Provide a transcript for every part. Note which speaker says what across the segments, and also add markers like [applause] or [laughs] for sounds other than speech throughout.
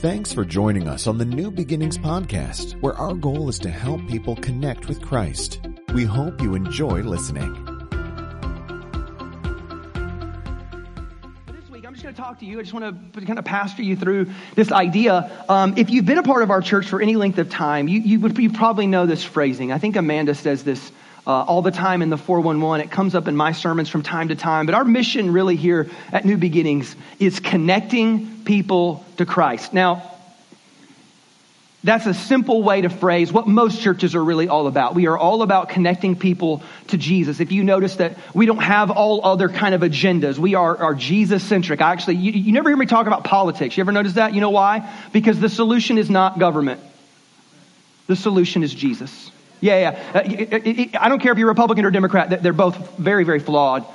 Speaker 1: Thanks for joining us on the New Beginnings podcast, where our goal is to help people connect with Christ. We hope you enjoy listening.
Speaker 2: This week, I'm just going to talk to you. I just want to kind of pastor you through this idea. Um, if you've been a part of our church for any length of time, you, you, would, you probably know this phrasing. I think Amanda says this uh, all the time in the 411. It comes up in my sermons from time to time. But our mission really here at New Beginnings is connecting people to Christ. Now, that's a simple way to phrase what most churches are really all about. We are all about connecting people to Jesus. If you notice that we don't have all other kind of agendas, we are, are Jesus centric. I actually, you, you never hear me talk about politics. You ever notice that? You know why? Because the solution is not government. The solution is Jesus. Yeah, yeah. Uh, I don't care if you're Republican or Democrat, they're both very, very flawed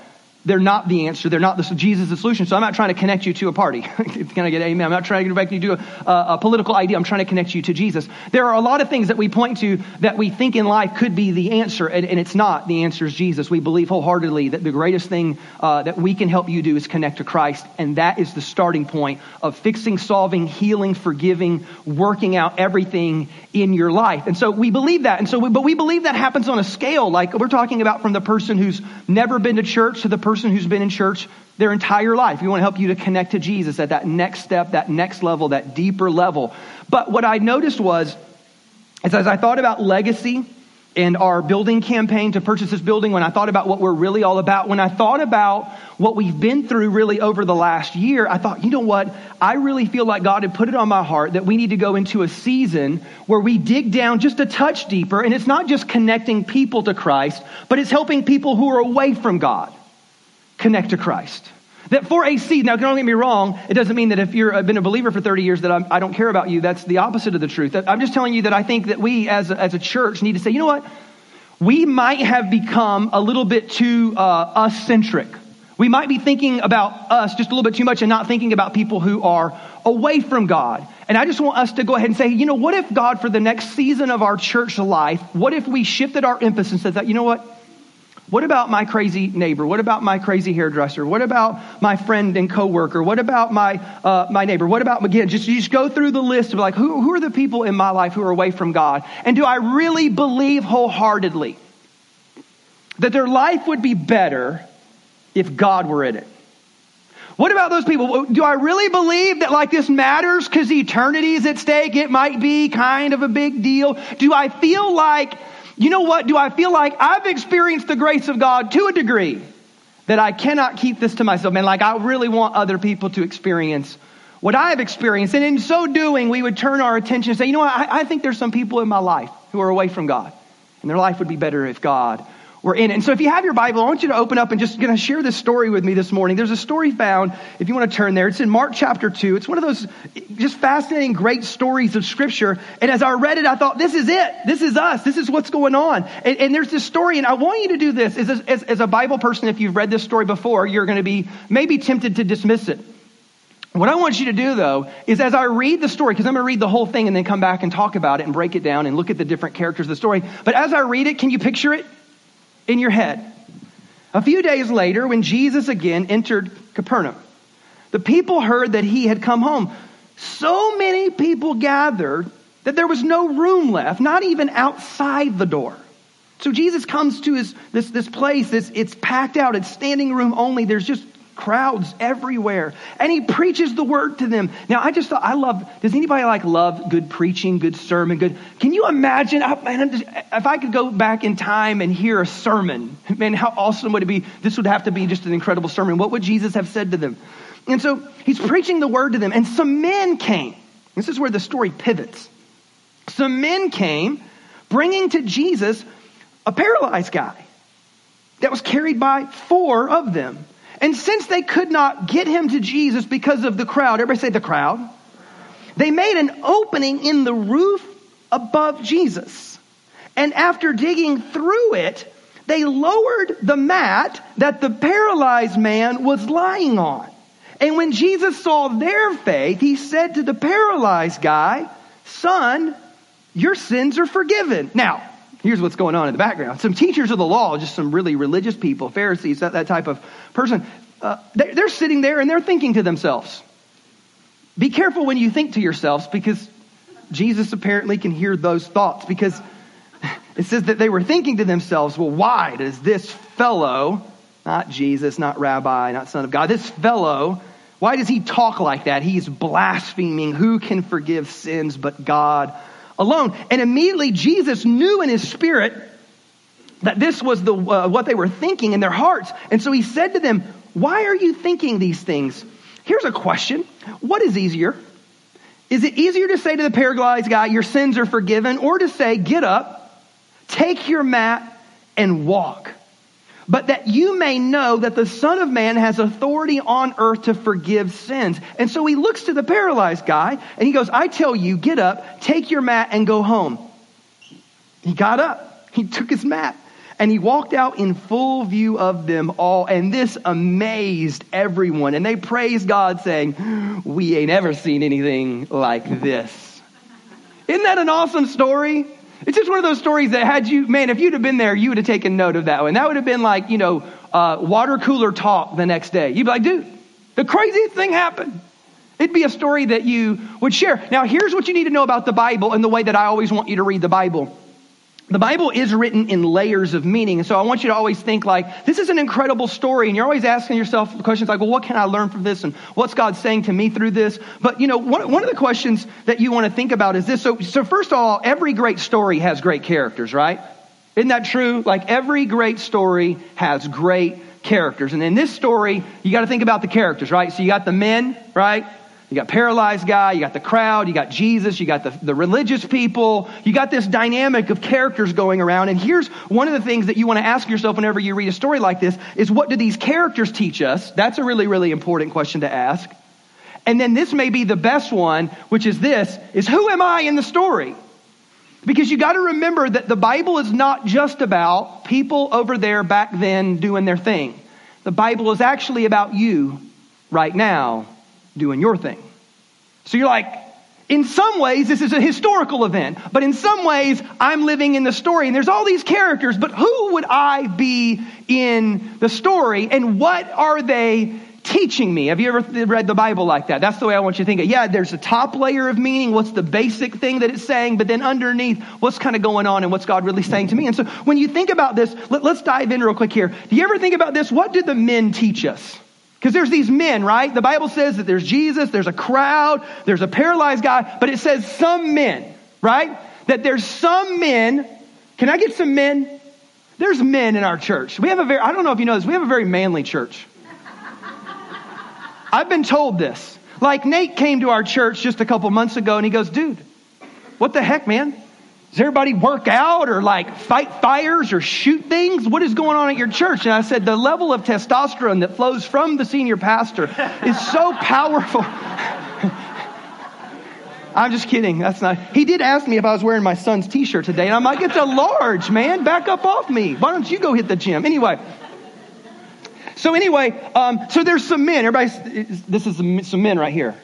Speaker 2: they're not the answer. They're not the, Jesus the solution. So I'm not trying to connect you to a party. [laughs] Can I get amen? I'm not trying to connect you to a, a, political idea. I'm trying to connect you to Jesus. There are a lot of things that we point to that we think in life could be the answer, and, and it's not. The answer is Jesus. We believe wholeheartedly that the greatest thing uh, that we can help you do is connect to Christ, and that is the starting point of fixing, solving, healing, forgiving, working out everything in your life. And so we believe that. And so, we, but we believe that happens on a scale like we're talking about from the person who's never been to church to the person person who's been in church their entire life. We want to help you to connect to Jesus at that next step, that next level, that deeper level. But what I noticed was, as I thought about legacy and our building campaign to purchase this building, when I thought about what we're really all about, when I thought about what we've been through really over the last year, I thought, you know what? I really feel like God had put it on my heart that we need to go into a season where we dig down just a touch deeper. And it's not just connecting people to Christ, but it's helping people who are away from God connect to Christ. That for a seed, now don't get me wrong, it doesn't mean that if you've uh, been a believer for 30 years that I'm, I do not care about you. That's the opposite of the truth. I'm just telling you that I think that we as a, as a church need to say, you know what? We might have become a little bit too uh, us centric. We might be thinking about us just a little bit too much and not thinking about people who are away from God. And I just want us to go ahead and say, you know, what if God, for the next season of our church life, what if we shifted our emphasis and said that, you know what? What about my crazy neighbor? What about my crazy hairdresser? What about my friend and coworker? What about my uh, my neighbor? What about again? Just just go through the list of like who who are the people in my life who are away from God? And do I really believe wholeheartedly that their life would be better if God were in it? What about those people? Do I really believe that like this matters because eternity is at stake? It might be kind of a big deal. Do I feel like you know what? Do I feel like I've experienced the grace of God to a degree that I cannot keep this to myself? Man, like I really want other people to experience what I have experienced. And in so doing, we would turn our attention and say, you know what? I, I think there's some people in my life who are away from God. And their life would be better if God we're in it. And so if you have your Bible, I want you to open up and just going to share this story with me this morning. There's a story found, if you want to turn there. It's in Mark chapter 2. It's one of those just fascinating, great stories of Scripture. And as I read it, I thought, this is it. This is us. This is what's going on. And, and there's this story, and I want you to do this. As, as, as a Bible person, if you've read this story before, you're going to be maybe tempted to dismiss it. What I want you to do though is as I read the story, because I'm going to read the whole thing and then come back and talk about it and break it down and look at the different characters of the story. But as I read it, can you picture it? In your head. A few days later, when Jesus again entered Capernaum, the people heard that he had come home. So many people gathered that there was no room left, not even outside the door. So Jesus comes to his, this, this place, this, it's packed out, it's standing room only. There's just crowds everywhere. And he preaches the word to them. Now, I just thought, I love, does anybody like love good preaching, good sermon, good? Can you imagine, man? if I could go back in time and hear a sermon, man, how awesome would it be? This would have to be just an incredible sermon. What would Jesus have said to them? And so he's preaching the word to them, and some men came. This is where the story pivots. Some men came bringing to Jesus a paralyzed guy that was carried by four of them. And since they could not get him to Jesus because of the crowd, everybody say the crowd, they made an opening in the roof above Jesus. And after digging through it, they lowered the mat that the paralyzed man was lying on. And when Jesus saw their faith, he said to the paralyzed guy, Son, your sins are forgiven. Now, here's what's going on in the background. Some teachers of the law, just some really religious people, Pharisees, that, that type of person, uh, they're, they're sitting there and they're thinking to themselves, Be careful when you think to yourselves because Jesus apparently can hear those thoughts because it says that they were thinking to themselves, well, why does this fellow, not Jesus, not rabbi, not son of God, this fellow, why does he talk like that? He's blaspheming. Who can forgive sins but God alone? And immediately Jesus knew in his spirit that this was the, uh, what they were thinking in their hearts. And so he said to them, why are you thinking these things? Here's a question. What is easier? Is it easier to say to the paralyzed guy, your sins are forgiven, or to say, get up, take your mat, and walk? But that you may know that the Son of Man has authority on earth to forgive sins. And so he looks to the paralyzed guy and he goes, I tell you, get up, take your mat, and go home. He got up. He took his mat and he walked out in full view of them all, and this amazed everyone. And they praised God, saying, We ain't ever seen anything like this. Isn't that an awesome story? It's just one of those stories that had you, man, if you'd have been there, you would have taken note of that one. That would have been like, you know, uh, water cooler talk the next day. You'd be like, dude, the craziest thing happened. It'd be a story that you would share. Now, here's what you need to know about the Bible and the way that I always want you to read the Bible the Bible is written in layers of meaning. And so I want you to always think like, this is an incredible story. And you're always asking yourself questions like, well, what can I learn from this? And what's God saying to me through this? But, you know, one, one of the questions that you want to think about is this. So, so first of all, every great story has great characters, right? Isn't that true? Like every great story has great characters. And in this story, you got to think about the characters, right? So you got the men, right? You got paralyzed guy, you got the crowd, you got Jesus, you got the, the religious people, you got this dynamic of characters going around. And here's one of the things that you want to ask yourself whenever you read a story like this is what do these characters teach us? That's a really, really important question to ask. And then this may be the best one, which is this, is who am I in the story? Because you got to remember that the Bible is not just about people over there back then doing their thing. The Bible is actually about you right now doing your thing. So you're like, in some ways, this is a historical event, but in some ways, I'm living in the story. And there's all these characters, but who would I be in the story? And what are they teaching me? Have you ever read the Bible like that? That's the way I want you to think of it. Yeah, there's a top layer of meaning. What's the basic thing that it's saying? But then underneath, what's kind of going on and what's God really saying to me? And so when you think about this, let, us dive in real quick here. Do you ever think about this? What did the men teach us? Because there's these men, right? The Bible says that there's Jesus, there's a crowd, there's a paralyzed guy, but it says some men, right? That there's some men. Can I get some men? There's men in our church. We have a very, I don't know if you know this, we have a very manly church. I've been told this. Like Nate came to our church just a couple months ago and he goes, dude, what the heck, man? Does everybody work out or like fight fires or shoot things? What is going on at your church? And I said, the level of testosterone that flows from the senior pastor is so powerful. [laughs] I'm just kidding. That's not. He did ask me if I was wearing my son's t-shirt today, and I'm like, it's a large, man. Back up off me. Why don't you go hit the gym? Anyway. So anyway, um, so there's some men. Everybody, this is some men right here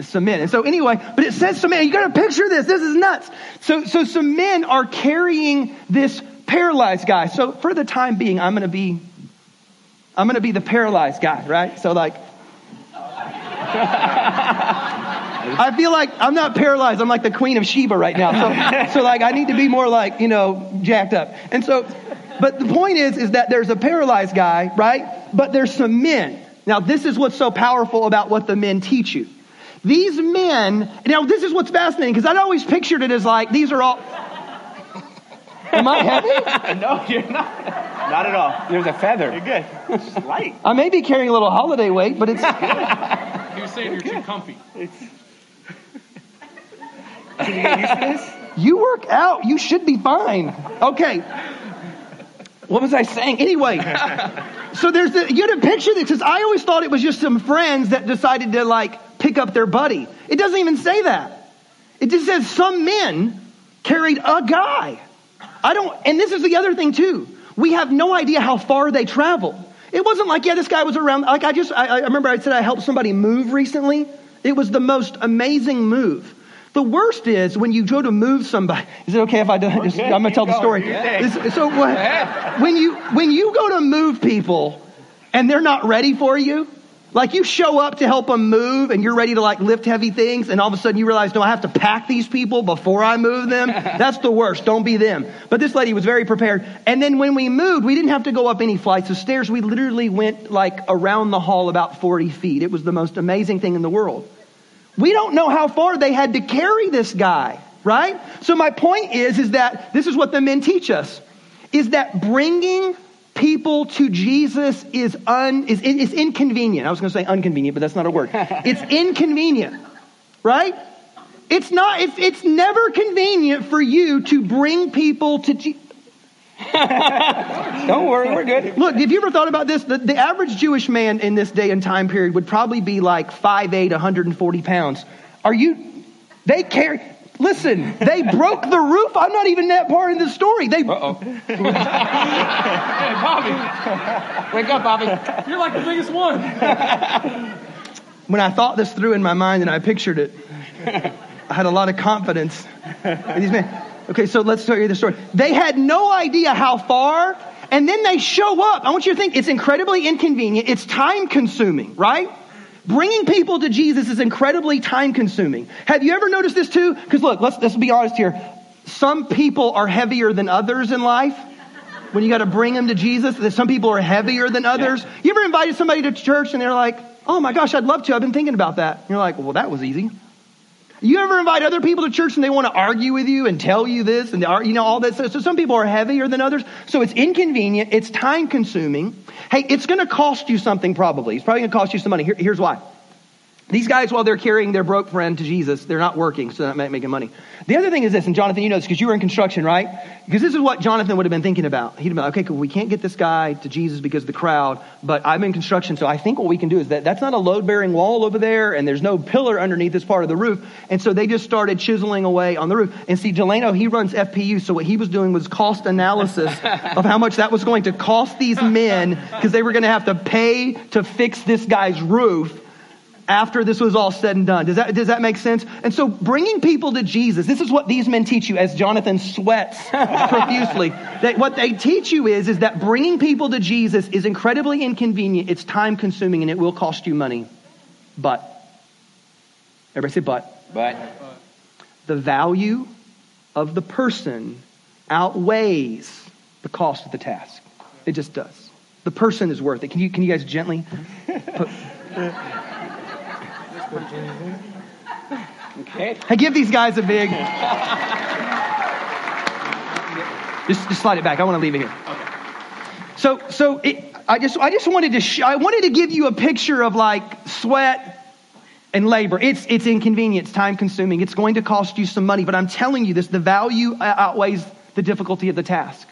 Speaker 2: some men. And so anyway, but it says some men. You got to picture this. This is nuts. So, so some men are carrying this paralyzed guy. So for the time being, I'm going to be, I'm going to be the paralyzed guy, right? So like, [laughs] I feel like I'm not paralyzed. I'm like the queen of Sheba right now. So, [laughs] so like I need to be more like, you know, jacked up. And so, but the point is, is that there's a paralyzed guy, right? But there's some men. Now this is what's so powerful about what the men teach you. These men, now this is what's fascinating because I'd always pictured it as like, these are all. Am I heavy? [laughs]
Speaker 3: no, you're not. Not at all.
Speaker 4: There's a feather.
Speaker 3: You're good. It's light.
Speaker 2: I may be carrying a little holiday weight, but it's. [laughs]
Speaker 4: he was saying you're too comfy. It's... [laughs]
Speaker 3: Can you get used to this?
Speaker 2: You work out. You should be fine. Okay. What was I saying? Anyway, so there's the, you had a picture that says, I always thought it was just some friends that decided to like pick up their buddy. It doesn't even say that. It just says some men carried a guy. I don't, and this is the other thing too. We have no idea how far they traveled. It wasn't like, yeah, this guy was around. Like I just, I, I remember I said I helped somebody move recently. It was the most amazing move. The worst is when you go to move somebody. [laughs] Is it okay if I do? Just, I'm going to tell the story. so when you when you go to move people and they're not ready for you, Like you show up to help them move and you're ready to like lift heavy things and all of a sudden you realize, no, I have to pack these people before I move them. [laughs] That's the worst. Don't be them. But this lady was very prepared. And then when we moved, we didn't have to go up any flights of stairs. We literally went like around the hall about 40 feet. It was the most amazing thing in the world. We don't know how far they had to carry this guy, right? So my point is, is that this is what the men teach us, is that bringing people to Jesus is un is, is inconvenient. I was going to say inconvenient, but that's not a word. [laughs] It's inconvenient, right? It's not. It's, it's never convenient for you to bring people to. Jesus. [laughs]
Speaker 5: Don't worry, we're good.
Speaker 2: Look, have you ever thought about this? The, the average Jewish man in this day and time period would probably be like 5'8", 140 pounds. Are you? They carry. Listen, they broke the roof. I'm not even that part in the story. They.
Speaker 5: Uh-oh. [laughs]
Speaker 4: Hey, Bobby,
Speaker 5: Wake up, Bobby.
Speaker 4: you're like the biggest one.
Speaker 2: When I thought this through in my mind and I pictured it, I had a lot of confidence in these men. Okay, so let's tell you the story. They had no idea how far, and then they show up. I want you to think it's incredibly inconvenient. It's time consuming, right? Bringing people to Jesus is incredibly time consuming. Have you ever noticed this too? Because look, let's, let's be honest here. Some people are heavier than others in life. When you got to bring them to Jesus, that some people are heavier than others. You ever invited somebody to church and they're like, "Oh my gosh, I'd love to. I've been thinking about that." And you're like, "Well, that was easy." You ever invite other people to church and they want to argue with you and tell you this and you know all that stuff? So some people are heavier than others. So it's inconvenient. It's time consuming. Hey, it's going to cost you something probably. It's probably going to cost you some money. Here, here's why. These guys, while they're carrying their broke friend to Jesus, they're not working, so they're not making money. The other thing is this, and Jonathan, you know this because you were in construction, right? Because this is what Jonathan would have been thinking about. He'd have been like, okay, cool, we can't get this guy to Jesus because of the crowd, but I'm in construction, so I think what we can do is that that's not a load bearing wall over there, and there's no pillar underneath this part of the roof. And so they just started chiseling away on the roof. And see, Delano, he runs FPU, so what he was doing was cost analysis [laughs] of how much that was going to cost these men because they were going to have to pay to fix this guy's roof after this was all said and done. Does that, does that make sense? And so bringing people to Jesus, this is what these men teach you as Jonathan sweats [laughs] profusely. That what they teach you is, is that bringing people to Jesus is incredibly inconvenient, it's time consuming, and it will cost you money. But, everybody say but.
Speaker 5: But
Speaker 2: The value of the person outweighs the cost of the task. It just does. The person is worth it. Can you, can you guys gently put,
Speaker 5: okay.
Speaker 2: Hey, give these guys a big. Just, just slide it back. I want to leave it here. Okay. So, so it, I just, I just wanted to, sh- I wanted to give you a picture of like sweat and labor. It's, it's inconvenient, it's time consuming, it's going to cost you some money. But I'm telling you this: the value outweighs the difficulty of the task.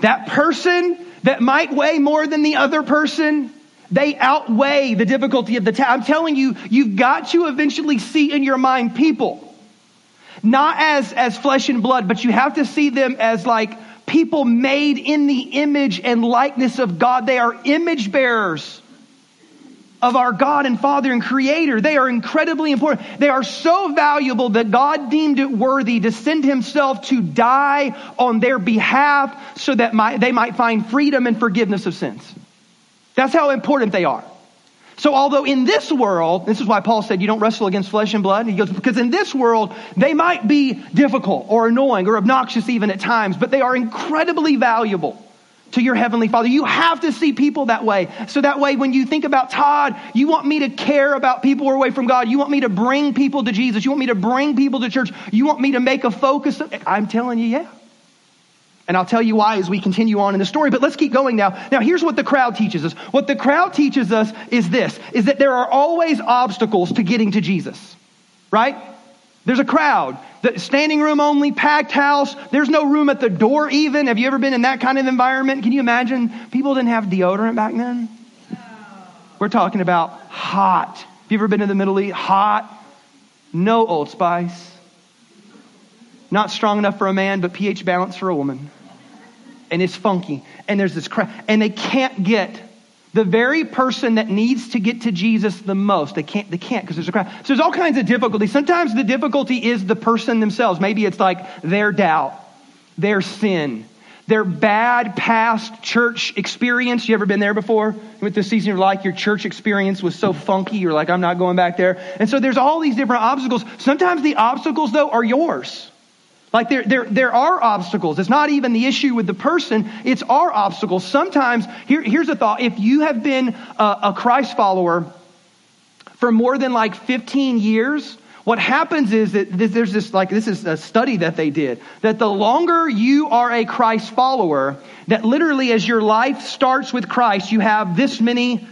Speaker 2: That person that might weigh more than the other person they outweigh the difficulty of the task. I'm telling you, you've got to eventually see in your mind people. Not as, as flesh and blood, but you have to see them as like people made in the image and likeness of God. They are image bearers of our God and Father and Creator. They are incredibly important. They are so valuable that God deemed it worthy to send Himself to die on their behalf so that my, they might find freedom and forgiveness of sins. That's how important they are. So although in this world, this is why Paul said you don't wrestle against flesh and blood. He goes, because in this world, they might be difficult or annoying or obnoxious even at times, but they are incredibly valuable to your heavenly father. You have to see people that way. So that way, when you think about Todd, you want me to care about people who are away from God. You want me to bring people to Jesus. You want me to bring people to church. You want me to make a focus. I'm telling you, yeah. And I'll tell you why as we continue on in the story, but let's keep going now. Now, here's what the crowd teaches us. What the crowd teaches us is this, is that there are always obstacles to getting to Jesus. Right? There's a crowd. The standing room only, packed house. There's no room at the door even. Have you ever been in that kind of environment? Can you imagine? People didn't have deodorant back then. We're talking about hot. Have you ever been to the Middle East? Hot. No Old Spice. Not strong enough for a man, but pH balance for a woman. And it's funky. And there's this crowd. And they can't get the very person that needs to get to Jesus the most. They can't, they can't because there's a crowd. So there's all kinds of difficulty. Sometimes the difficulty is the person themselves. Maybe it's like their doubt, their sin, their bad past church experience. You ever been there before? With this season of life, your church experience was so funky, you're like, I'm not going back there. And so there's all these different obstacles. Sometimes the obstacles, though, are yours. Like there, there, there are obstacles. It's not even the issue with the person, it's our obstacles. Sometimes, here, here's a thought. If you have been a, a Christ follower for more than like 15 years, what happens is that there's this, like, this is a study that they did, that the longer you are a Christ follower, that literally as your life starts with Christ, you have this many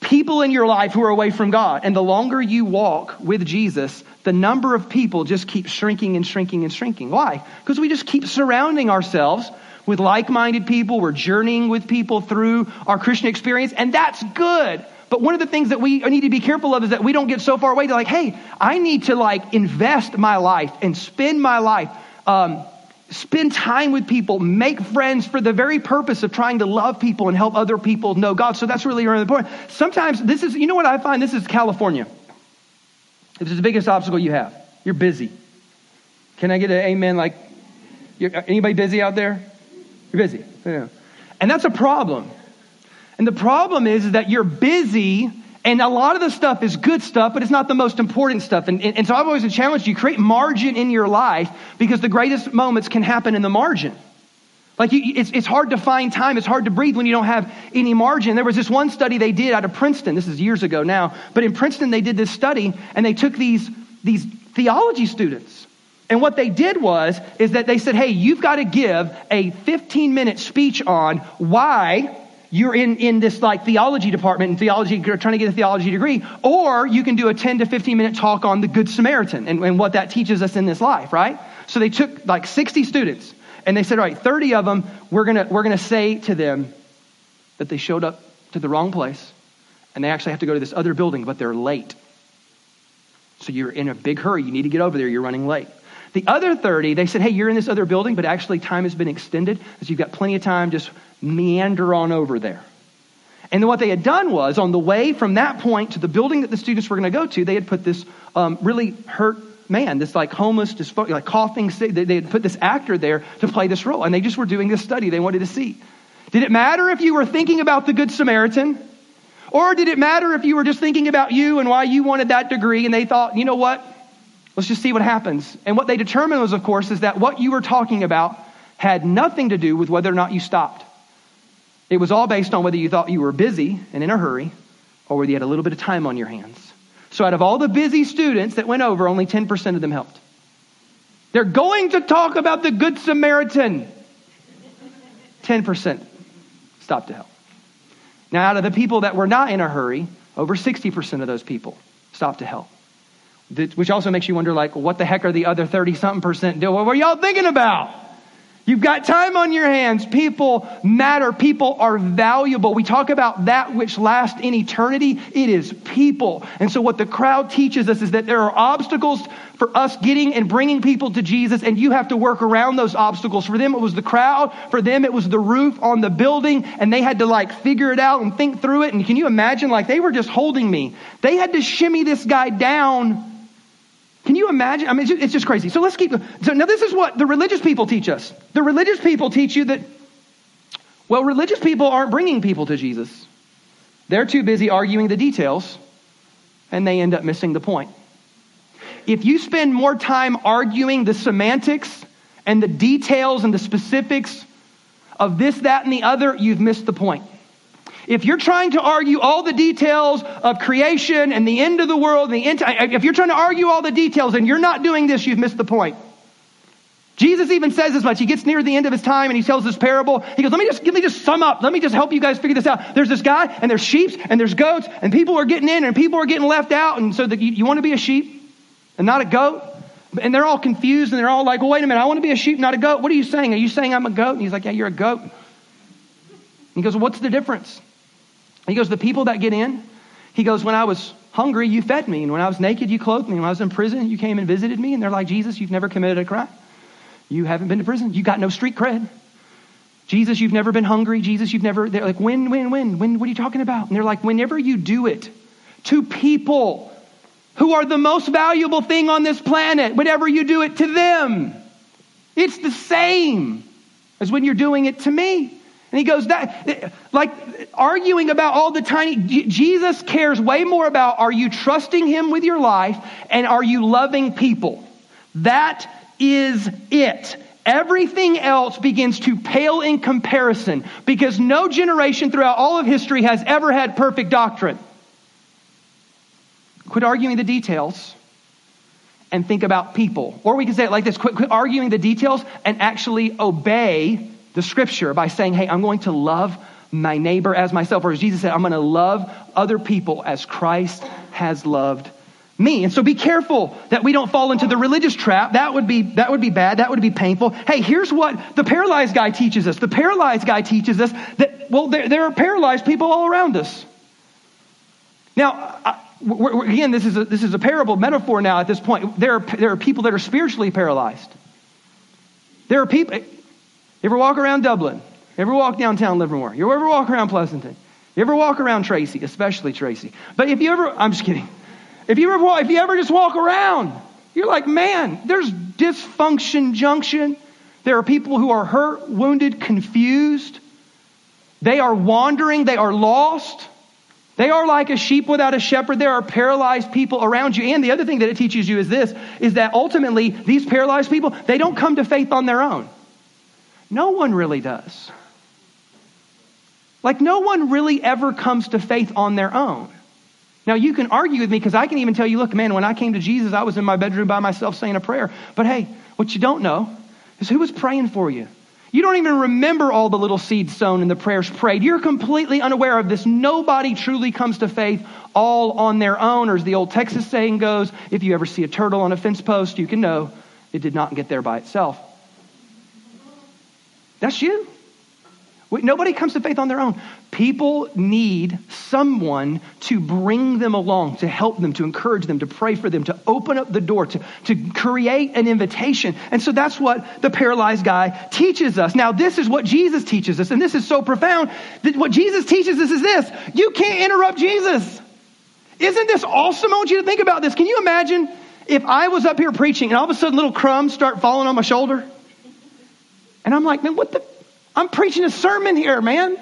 Speaker 2: people in your life who are away from God. And the longer you walk with Jesus, the number of people just keeps shrinking and shrinking and shrinking. Why? Because we just keep surrounding ourselves with like minded people. We're journeying with people through our Christian experience, and that's good. But one of the things that we need to be careful of is that we don't get so far away to like, hey, I need to like invest my life and spend my life, um, spend time with people, make friends for the very purpose of trying to love people and help other people know God. So that's really really important. Sometimes this is, you know what I find? This is California. This is the biggest obstacle you have. You're busy. Can I get an amen? Like, uh, anybody busy out there? You're busy. Yeah. And that's a problem. And the problem is, is that you're busy and a lot of the stuff is good stuff, but it's not the most important stuff. And, and, and so I've always challenged you create margin in your life because the greatest moments can happen in the margin. Like you, it's, it's hard to find time. It's hard to breathe when you don't have any margin. There was this one study they did out of Princeton. This is years ago now, but in Princeton they did this study and they took these these theology students. And what they did was is that they said, "Hey, you've got to give a 15 minute speech on why you're in, in this like theology department and theology, you're trying to get a theology degree, or you can do a 10 to 15 minute talk on the Good Samaritan and, and what that teaches us in this life, right? So they took like 60 students and they said, all right, 30 of them, we're going to we're gonna say to them that they showed up to the wrong place and they actually have to go to this other building, but they're late. So you're in a big hurry. You need to get over there. You're running late. The other 30, they said, hey, you're in this other building, but actually time has been extended. So you've got plenty of time. Just meander on over there. And then what they had done was, on the way from that point to the building that the students were going to go to, they had put this um, really hurt man, this like homeless, just like coughing, they had put this actor there to play this role, and they just were doing this study they wanted to see. Did it matter if you were thinking about the Good Samaritan? Or did it matter if you were just thinking about you and why you wanted that degree and they thought, you know what? Let's just see what happens. And what they determined was, of course, is that what you were talking about had nothing to do with whether or not you stopped. It was all based on whether you thought you were busy and in a hurry or whether you had a little bit of time on your hands. So, out of all the busy students that went over, only 10% of them helped. They're going to talk about the Good Samaritan. 10% stopped to help. Now, out of the people that were not in a hurry, over 60% of those people stopped to help. Which also makes you wonder, like, what the heck are the other 30 something percent doing? What were y'all thinking about? You've got time on your hands. People matter. People are valuable. We talk about that which lasts in eternity. It is people. And so what the crowd teaches us is that there are obstacles for us getting and bringing people to Jesus, and you have to work around those obstacles. For them, it was the crowd. For them, it was the roof on the building, and they had to like figure it out and think through it. And can you imagine, like, they were just holding me. They had to shimmy this guy down can you imagine? I mean, it's just, crazy. So let's keep. So now this is what the religious people teach us. The religious people teach you that, well, religious people aren't bringing people to Jesus. They're too busy arguing the details, and they end up missing the point. If you spend more time arguing the semantics and the details and the specifics of this, that, and the other, you've missed the point. If you're trying to argue all the details of creation and the end of the world, the end, if you're trying to argue all the details and you're not doing this, you've missed the point. Jesus even says as much. He gets near the end of his time and he tells this parable. He goes, let me just, let me just sum up. Let me just help you guys figure this out. There's this guy and there's sheep and there's goats and people are getting in and people are getting left out. And so that you, you want to be a sheep and not a goat? And they're all confused and they're all like, well, wait a minute. I want to be a sheep, not a goat. What are you saying? Are you saying I'm a goat? And he's like, yeah, you're a goat. And he goes, well, what's the difference? He goes, The people that get in, he goes, When I was hungry, you fed me. And when I was naked, you clothed me. When I was in prison, you came and visited me. And they're like, Jesus, you've never committed a crime. You haven't been to prison. You got no street cred. Jesus, you've never been hungry. Jesus, you've never, they're like, when, when, when, when, what are you talking about? And they're like, whenever you do it to people who are the most valuable thing on this planet, whenever you do it to them, it's the same. as when you're doing it to me. And he goes that, like arguing about all the tiny, Jesus cares way more about are you trusting him with your life and are you loving people? That is it. Everything else begins to pale in comparison because no generation throughout all of history has ever had perfect doctrine. Quit arguing the details and think about people. Or we can say it like this quit, quit arguing the details and actually obey the scripture by saying, hey, I'm going to love my neighbor as myself. Or as Jesus said, I'm going to love other people as Christ has loved me. And so be careful that we don't fall into the religious trap. That would be, that would be bad. That would be painful. Hey, here's what the paralyzed guy teaches us. The paralyzed guy teaches us that, well, there, there are paralyzed people all around us. Now, I, we're, again, this is, a, this is a parable metaphor now at this point. There are, there are people that are spiritually paralyzed. There are people, you ever walk around Dublin? You ever walk downtown Livermore? You ever walk around Pleasanton? You ever walk around Tracy, especially Tracy? But if you ever, I'm just kidding. If you ever, if you ever just walk around, you're like, man, there's dysfunction junction. There are people who are hurt, wounded, confused. They are wandering. They are lost. They are like a sheep without a shepherd. There are paralyzed people around you. And the other thing that it teaches you is this, is that ultimately these paralyzed people, they don't come to faith on their own. No one really does. Like, no one really ever comes to faith on their own. Now, you can argue with me because I can even tell you, look, man, when I came to Jesus, I was in my bedroom by myself saying a prayer. But hey, what you don't know is who was praying for you. You don't even remember all the little seeds sown and the prayers prayed. You're completely unaware of this. Nobody truly comes to faith all on their own. Or as the old Texas saying goes, if you ever see a turtle on a fence post, you can know it did not get there by itself. That's you. Nobody comes to faith on their own. People need someone to bring them along, to help them, to encourage them, to pray for them, to open up the door, to, to create an invitation. And so that's what the paralyzed guy teaches us. Now, this is what Jesus teaches us, and this is so profound that what Jesus teaches us is this you can't interrupt Jesus. Isn't this awesome? I want you to think about this. Can you imagine if I was up here preaching and all of a sudden little crumbs start falling on my shoulder? And I'm like, man, what the? I'm preaching a sermon here, man.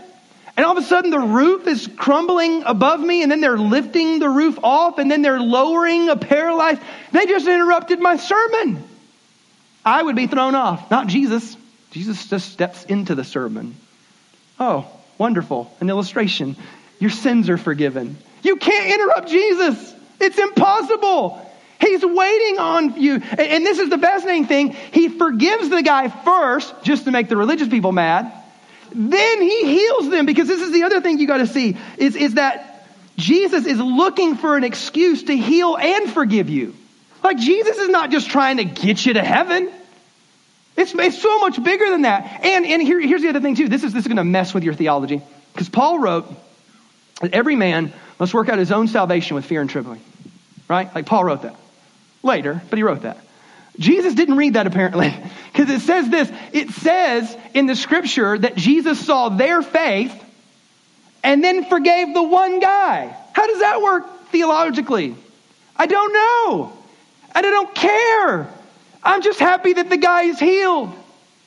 Speaker 2: And all of a sudden the roof is crumbling above me and then they're lifting the roof off and then they're lowering a paralyzed. They just interrupted my sermon. I would be thrown off, not Jesus. Jesus just steps into the sermon. Oh, wonderful. An illustration. Your sins are forgiven. You can't interrupt Jesus. It's impossible. He's waiting on you. And this is the fascinating thing. He forgives the guy first, just to make the religious people mad. Then he heals them, because this is the other thing you got to see, is, is that Jesus is looking for an excuse to heal and forgive you. Like, Jesus is not just trying to get you to heaven. It's, it's so much bigger than that. And, and here, here's the other thing, too. This is, this is going to mess with your theology. Because Paul wrote that every man must work out his own salvation with fear and trembling. Right? Like Paul wrote that later, but he wrote that. Jesus didn't read that apparently, [laughs] because it says this. It says in the scripture that Jesus saw their faith and then forgave the one guy. How does that work theologically? I don't know. And I don't care. I'm just happy that the guy is healed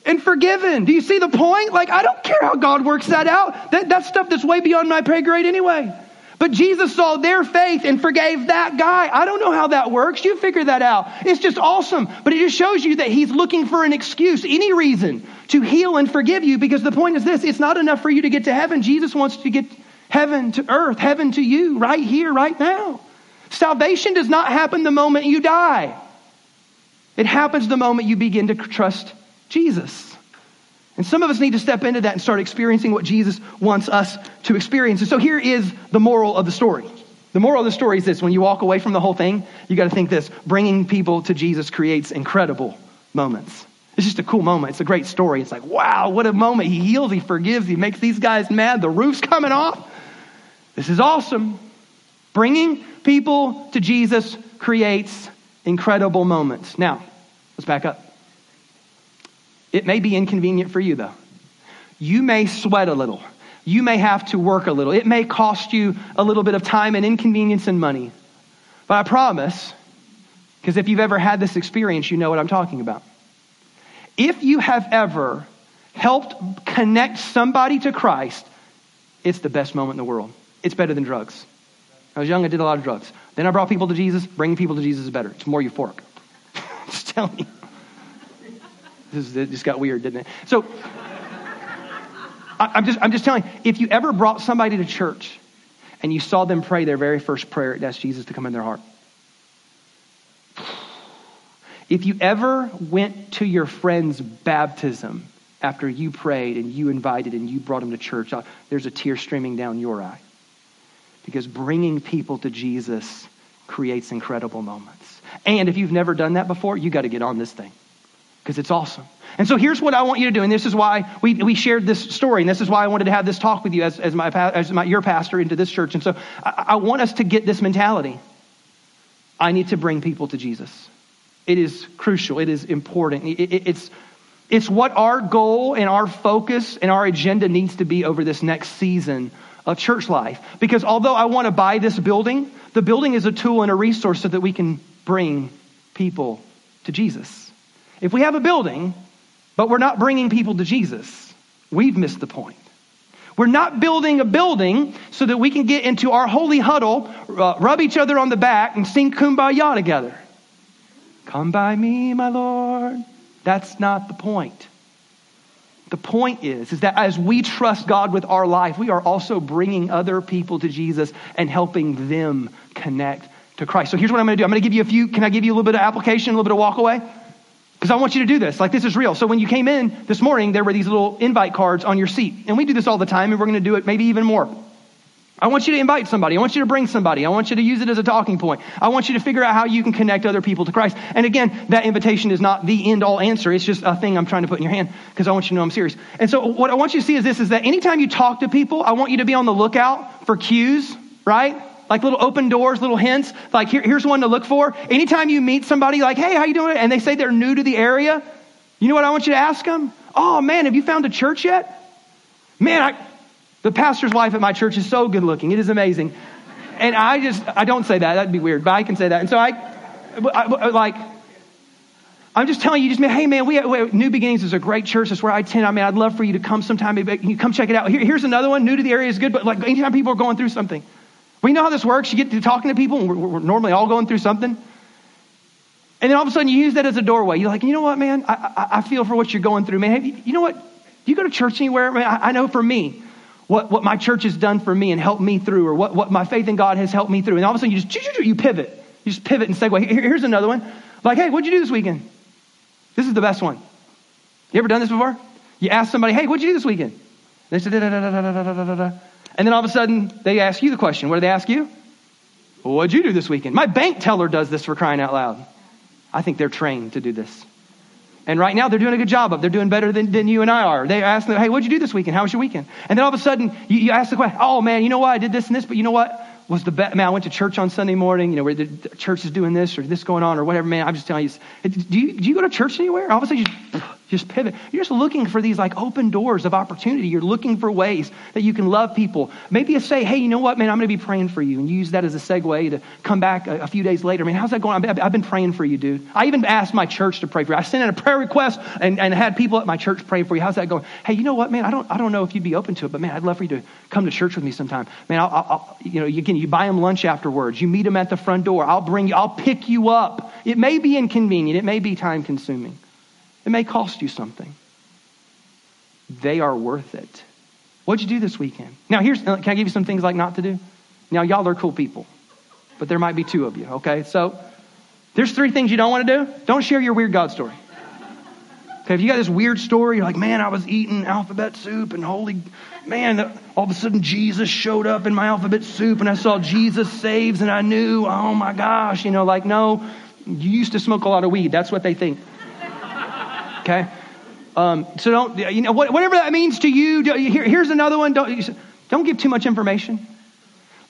Speaker 2: and forgiven. Do you see the point? Like, I don't care how God works that out. That, that's stuff that's way beyond my pay grade anyway. But Jesus saw their faith and forgave that guy. I don't know how that works. You figure that out. It's just awesome. But it just shows you that he's looking for an excuse, any reason to heal and forgive you because the point is this it's not enough for you to get to heaven. Jesus wants to get heaven to earth, heaven to you, right here, right now. Salvation does not happen the moment you die, it happens the moment you begin to trust Jesus. And some of us need to step into that and start experiencing what Jesus wants us to experience. And so here is the moral of the story. The moral of the story is this when you walk away from the whole thing, you got to think this bringing people to Jesus creates incredible moments. It's just a cool moment. It's a great story. It's like, wow, what a moment. He heals, he forgives, he makes these guys mad. The roof's coming off. This is awesome. Bringing people to Jesus creates incredible moments. Now, let's back up. It may be inconvenient for you, though. You may sweat a little. You may have to work a little. It may cost you a little bit of time and inconvenience and money. But I promise, because if you've ever had this experience, you know what I'm talking about. If you have ever helped connect somebody to Christ, it's the best moment in the world. It's better than drugs. I was young, I did a lot of drugs. Then I brought people to Jesus. Bringing people to Jesus is better. It's more euphoric. [laughs] just telling you. This just got weird, didn't it? So, I, I'm just, I'm just telling you, if you ever brought somebody to church and you saw them pray their very first prayer, it asked Jesus to come in their heart. If you ever went to your friend's baptism after you prayed and you invited and you brought them to church, uh, there's a tear streaming down your eye. Because bringing people to Jesus creates incredible moments. And if you've never done that before, you got to get on this thing because it's awesome. And so here's what I want you to do, and this is why we, we shared this story, and this is why I wanted to have this talk with you as, as, my, as my, your pastor into this church. And so I, I want us to get this mentality. I need to bring people to Jesus. It is crucial. It is important. It, it, it's, it's what our goal and our focus and our agenda needs to be over this next season of church life. Because although I want to buy this building, the building is a tool and a resource so that we can bring people to Jesus. If we have a building, but we're not bringing people to Jesus, we've missed the point. We're not building a building so that we can get into our holy huddle, uh, rub each other on the back, and sing kumbaya together. Come by me, my Lord. That's not the point. The point is, is that as we trust God with our life, we are also bringing other people to Jesus and helping them connect to Christ. So here's what I'm going to do. I'm going to give you a few, can I give you a little bit of application, a little bit of walk away? Because I want you to do this. Like, this is real. So when you came in this morning, there were these little invite cards on your seat. And we do this all the time, and we're going to do it maybe even more. I want you to invite somebody. I want you to bring somebody. I want you to use it as a talking point. I want you to figure out how you can connect other people to Christ. And again, that invitation is not the end all answer. It's just a thing I'm trying to put in your hand because I want you to know I'm serious. And so what I want you to see is this, is that anytime you talk to people, I want you to be on the lookout for cues, right? Like little open doors, little hints. Like here, here's one to look for. Anytime you meet somebody like, hey, how you doing? And they say they're new to the area, you know what I want you to ask them? Oh man, have you found a church yet? Man, I, the pastor's wife at my church is so good looking. It is amazing. And I just, I don't say that. That'd be weird, but I can say that. And so I, I like, I'm just telling you, just hey man, we, we, New Beginnings is a great church. That's where I attend. I mean, I'd love for you to come sometime. Maybe You come check it out. Here, here's another one. New to the area is good, but like anytime people are going through something, we know how this works. You get to talking to people, and we're, we're normally all going through something. And then all of a sudden, you use that as a doorway. You're like, you know what, man? I, I, I feel for what you're going through, man. You, you, know what? Do you go to church anywhere? Man, I, I know for me, what, what my church has done for me and helped me through, or what, what my faith in God has helped me through. And all of a sudden you just you pivot. You just pivot and segue. Here, here's another one. Like, hey, what'd you do this weekend? This is the best one. You ever done this before? You ask somebody, hey, what'd you do this weekend? They said, da, da, da, and then all of a sudden they ask you the question. What do they ask you? What'd you do this weekend? My bank teller does this for crying out loud. I think they're trained to do this. And right now, they're doing a good job of. They're doing better than, than you and I are. They ask them, "Hey, what'd you do this weekend? How was your weekend?" And then all of a sudden, you, you ask the question, "Oh man, you know what? I did this and this, but you know what? Was the best? Man, I went to church on Sunday morning. You know, where the church is doing this or this going on or whatever. Man, I'm just telling you. Do you do you go to church anywhere? All of a sudden, you just pivot. You're just looking for these like open doors of opportunity. You're looking for ways that you can love people. Maybe you say, hey, you know what, man, I'm going to be praying for you. And you use that as a segue to come back a, a few days later. Man, how's that going? I've been praying for you, dude. I even asked my church to pray for you. I sent in a prayer request and, and had people at my church pray for you. How's that going? Hey, you know what, man, I don't, I don't know if you'd be open to it, but man, I'd love for you to come to church with me sometime. Man, I'll, I'll you know, again, you buy them lunch afterwards. You meet them at the front door. I'll bring you, I'll pick you up. It may be inconvenient. It may be time consuming. It may cost you something they are worth it. What'd you do this weekend? Now, here's, uh, can I give you some things like not to do? Now, y'all are cool people, but there might be two of you, okay? So, there's three things you don't want to do. Don't share your weird God story. Okay, if you got this weird story, you're like, man, I was eating alphabet soup and holy, man, all of a sudden Jesus showed up in my alphabet soup and I saw Jesus saves and I knew, oh my gosh, you know, like, no, you used to smoke a lot of weed. That's what they think. Okay? Um, so don't, you know, whatever that means to you. Here, here's another one. Don't, don't give too much information.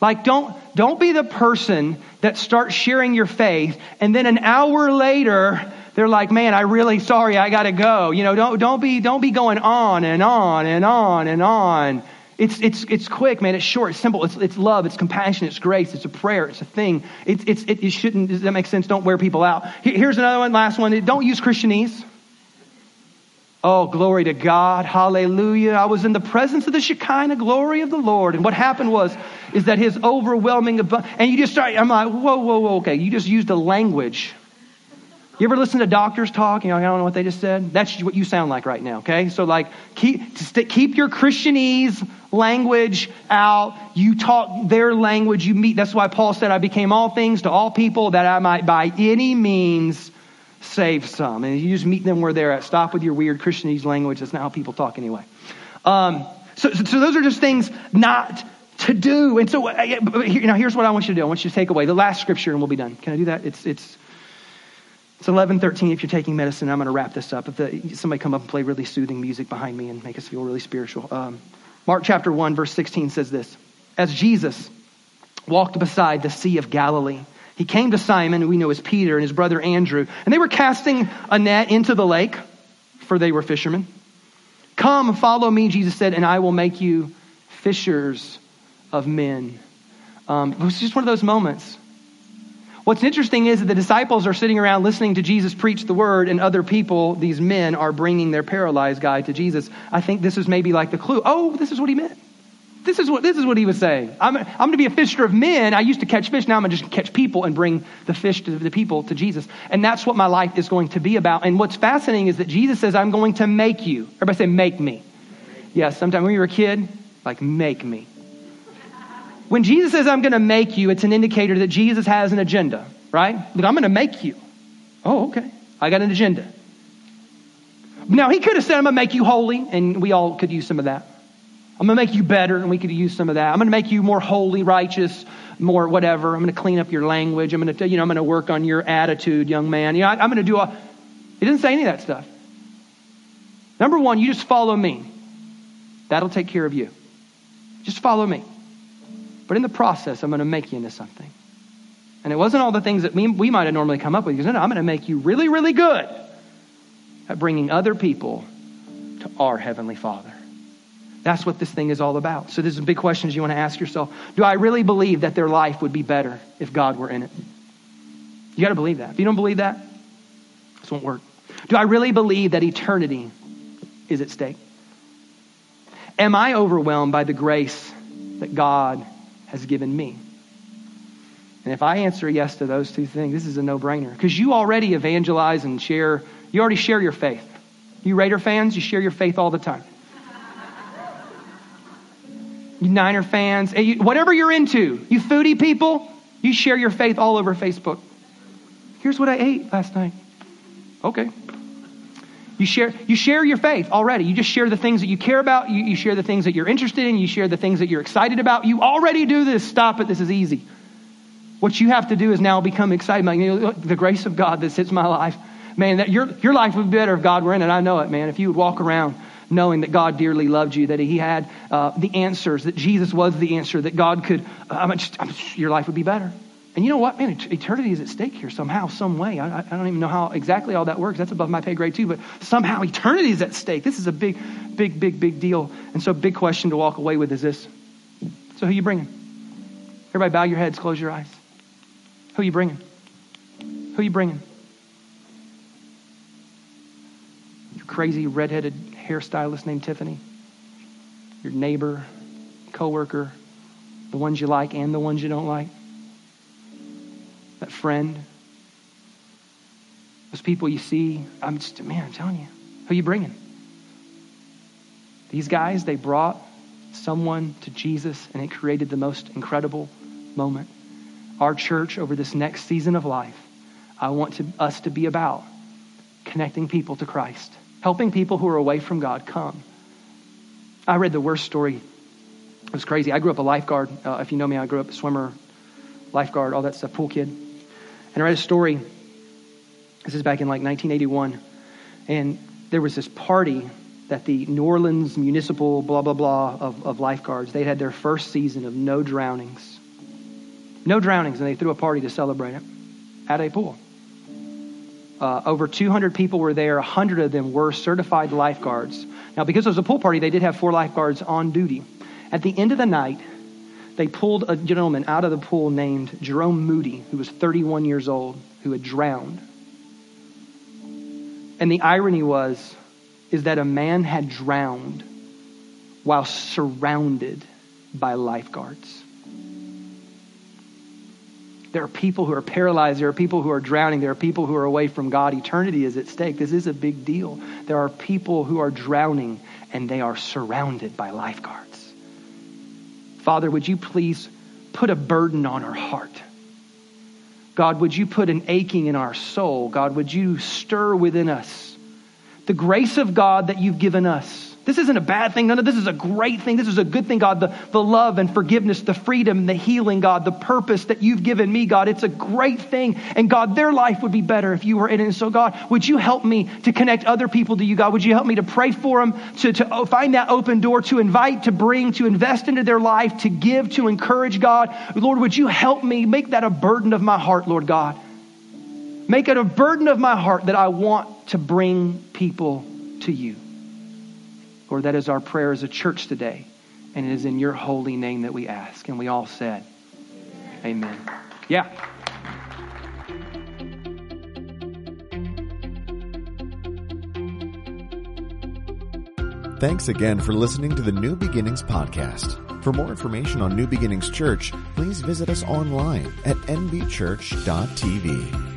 Speaker 2: Like, don't, don't be the person that starts sharing your faith, and then an hour later, they're like, man, I really sorry, I gotta go. You know, don't, don't be, don't be going on and on and on and on. It's, it's, it's quick, man. It's short. It's simple. It's, it's love. It's compassion. It's grace. It's a prayer. It's a thing. It's, it's, it, it shouldn't, does that make sense? Don't wear people out. Here's another one, last one. Don't use Christianese. Oh, glory to God. Hallelujah. I was in the presence of the Shekinah glory of the Lord. And what happened was, is that his overwhelming, abu- and you just start, I'm like, whoa, whoa, whoa, okay. You just used a language. You ever listen to doctors talk? You know, I don't know what they just said. That's what you sound like right now, okay? So like, keep, keep your Christianese language out. You talk their language. You meet, that's why Paul said, I became all things to all people that I might by any means save some. And you just meet them where they're at. Stop with your weird Christianese language. That's not how people talk anyway. Um, so, so, those are just things not to do. And so, uh, know, here's what I want you to do. I want you to take away the last scripture, and we'll be done. Can I do that? It's it's it's 11:13. If you're taking medicine, I'm going to wrap this up. If the, somebody come up and play really soothing music behind me and make us feel really spiritual. Um, Mark chapter one, verse 16 says this: As Jesus walked beside the Sea of Galilee. He came to Simon, who we know as Peter, and his brother Andrew, and they were casting a net into the lake, for they were fishermen. Come, follow me, Jesus said, and I will make you fishers of men. Um, it was just one of those moments. What's interesting is that the disciples are sitting around listening to Jesus preach the word, and other people, these men, are bringing their paralyzed guy to Jesus. I think this is maybe like the clue. Oh, this is what he meant. This is what, this is what he was saying. I'm, I'm going to be a fisher of men. I used to catch fish. Now I'm going to just catch people and bring the fish to the people to Jesus. And that's what my life is going to be about. And what's fascinating is that Jesus says, I'm going to make you. Everybody say, make me. Yes, yeah, sometimes when you were a kid, like, make me. When Jesus says, I'm going to make you, it's an indicator that Jesus has an agenda, right? Look, I'm going to make you. Oh, okay. I got an agenda. Now, he could have said, I'm going to make you holy, and we all could use some of that. I'm going to make you better, and we could use some of that. I'm going to make you more holy, righteous, more whatever. I'm going to clean up your language. I'm going to, you know, I'm going to work on your attitude, young man. You know, I, I'm going to do a. He didn't say any of that stuff. Number one, you just follow me. That'll take care of you. Just follow me. But in the process, I'm going to make you into something. And it wasn't all the things that we, we might have normally come up with. Goes, no, no, I'm going to make you really, really good at bringing other people to our Heavenly Father. That's what this thing is all about. So, there's some big questions you want to ask yourself. Do I really believe that their life would be better if God were in it? You got to believe that. If you don't believe that, this won't work. Do I really believe that eternity is at stake? Am I overwhelmed by the grace that God has given me? And if I answer yes to those two things, this is a no brainer because you already evangelize and share, you already share your faith. You Raider fans, you share your faith all the time. You Niner fans, eh, whatever you're into, you foodie people, you share your faith all over Facebook. Here's what I ate last night. Okay. You share, you share your faith already. You just share the things that you care about. You, you share the things that you're interested in. You share the things that you're excited about. You already do this. Stop it. This is easy. What you have to do is now become excited. You know, the grace of God that sits my life. Man, that your, your life would be better if God were in it. I know it, man. If you would walk around knowing that God dearly loved you, that He had uh, the answers, that Jesus was the answer, that God could, uh, just, just, your life would be better. And you know what, man? Eternity is at stake here somehow, some way. I, I, don't even know how exactly all that works. That's above my pay grade too. But somehow eternity is at stake. This is a big, big, big, big deal. And so, big question to walk away with is this: So, who you bringing? Everybody, bow your heads, close your eyes. Who you bringing? Who you bringing? Your crazy redheaded hairstylist named Tiffany. Your neighbor, coworker, the ones you like and the ones you don't like that friend, those people you see. I'm just, man, I'm telling you, who you bringing? These guys, they brought someone to Jesus, and it created the most incredible moment. Our church, over this next season of life, I want to, us to be about connecting people to Christ, helping people who are away from God come. I read the worst story. It was crazy. I grew up a lifeguard. Uh, if you know me, I grew up a swimmer, lifeguard, all that stuff, pool kid. And I read a story. This is back in like 1981. And there was this party that the New Orleans municipal blah, blah, blah of, of lifeguards, they had their first season of no drownings. No drownings, and they threw a party to celebrate it at a pool. Uh, over 200 people were there. 100 of them were certified lifeguards. Now, because it was a pool party, they did have four lifeguards on duty. At the end of the night, they pulled a gentleman out of the pool named Jerome Moody, who was 31 years old, who had drowned. And the irony was is that a man had drowned while surrounded by lifeguards. There are people who are paralyzed. There are people who are drowning. There are people who are away from God. Eternity is at stake. This is a big deal. There are people who are drowning and they are surrounded by lifeguards. Father, would you please put a burden on our heart? God, would you put an aching in our soul? God, would you stir within us the grace of God that you've given us? This isn't a bad thing. No, no, this is a great thing. This is a good thing, God. The, the love and forgiveness, the freedom, the healing, God, the purpose that you've given me, God. It's a great thing. And God, their life would be better if you were in it. And so, God, would you help me to connect other people to you, God? Would you help me to pray for them, to, to find that open door, to invite, to bring, to invest into their life, to give, to encourage, God? Lord, would you help me make that a burden of my heart, Lord God? Make it a burden of my heart that I want to bring people to you. Lord, that is our prayer as a church today. And it is in your holy name that we ask. And we all said, Amen. Amen. Yeah.
Speaker 1: Thanks again for listening to the New Beginnings podcast. For more information on New Beginnings Church, please visit us online at nbchurch.tv.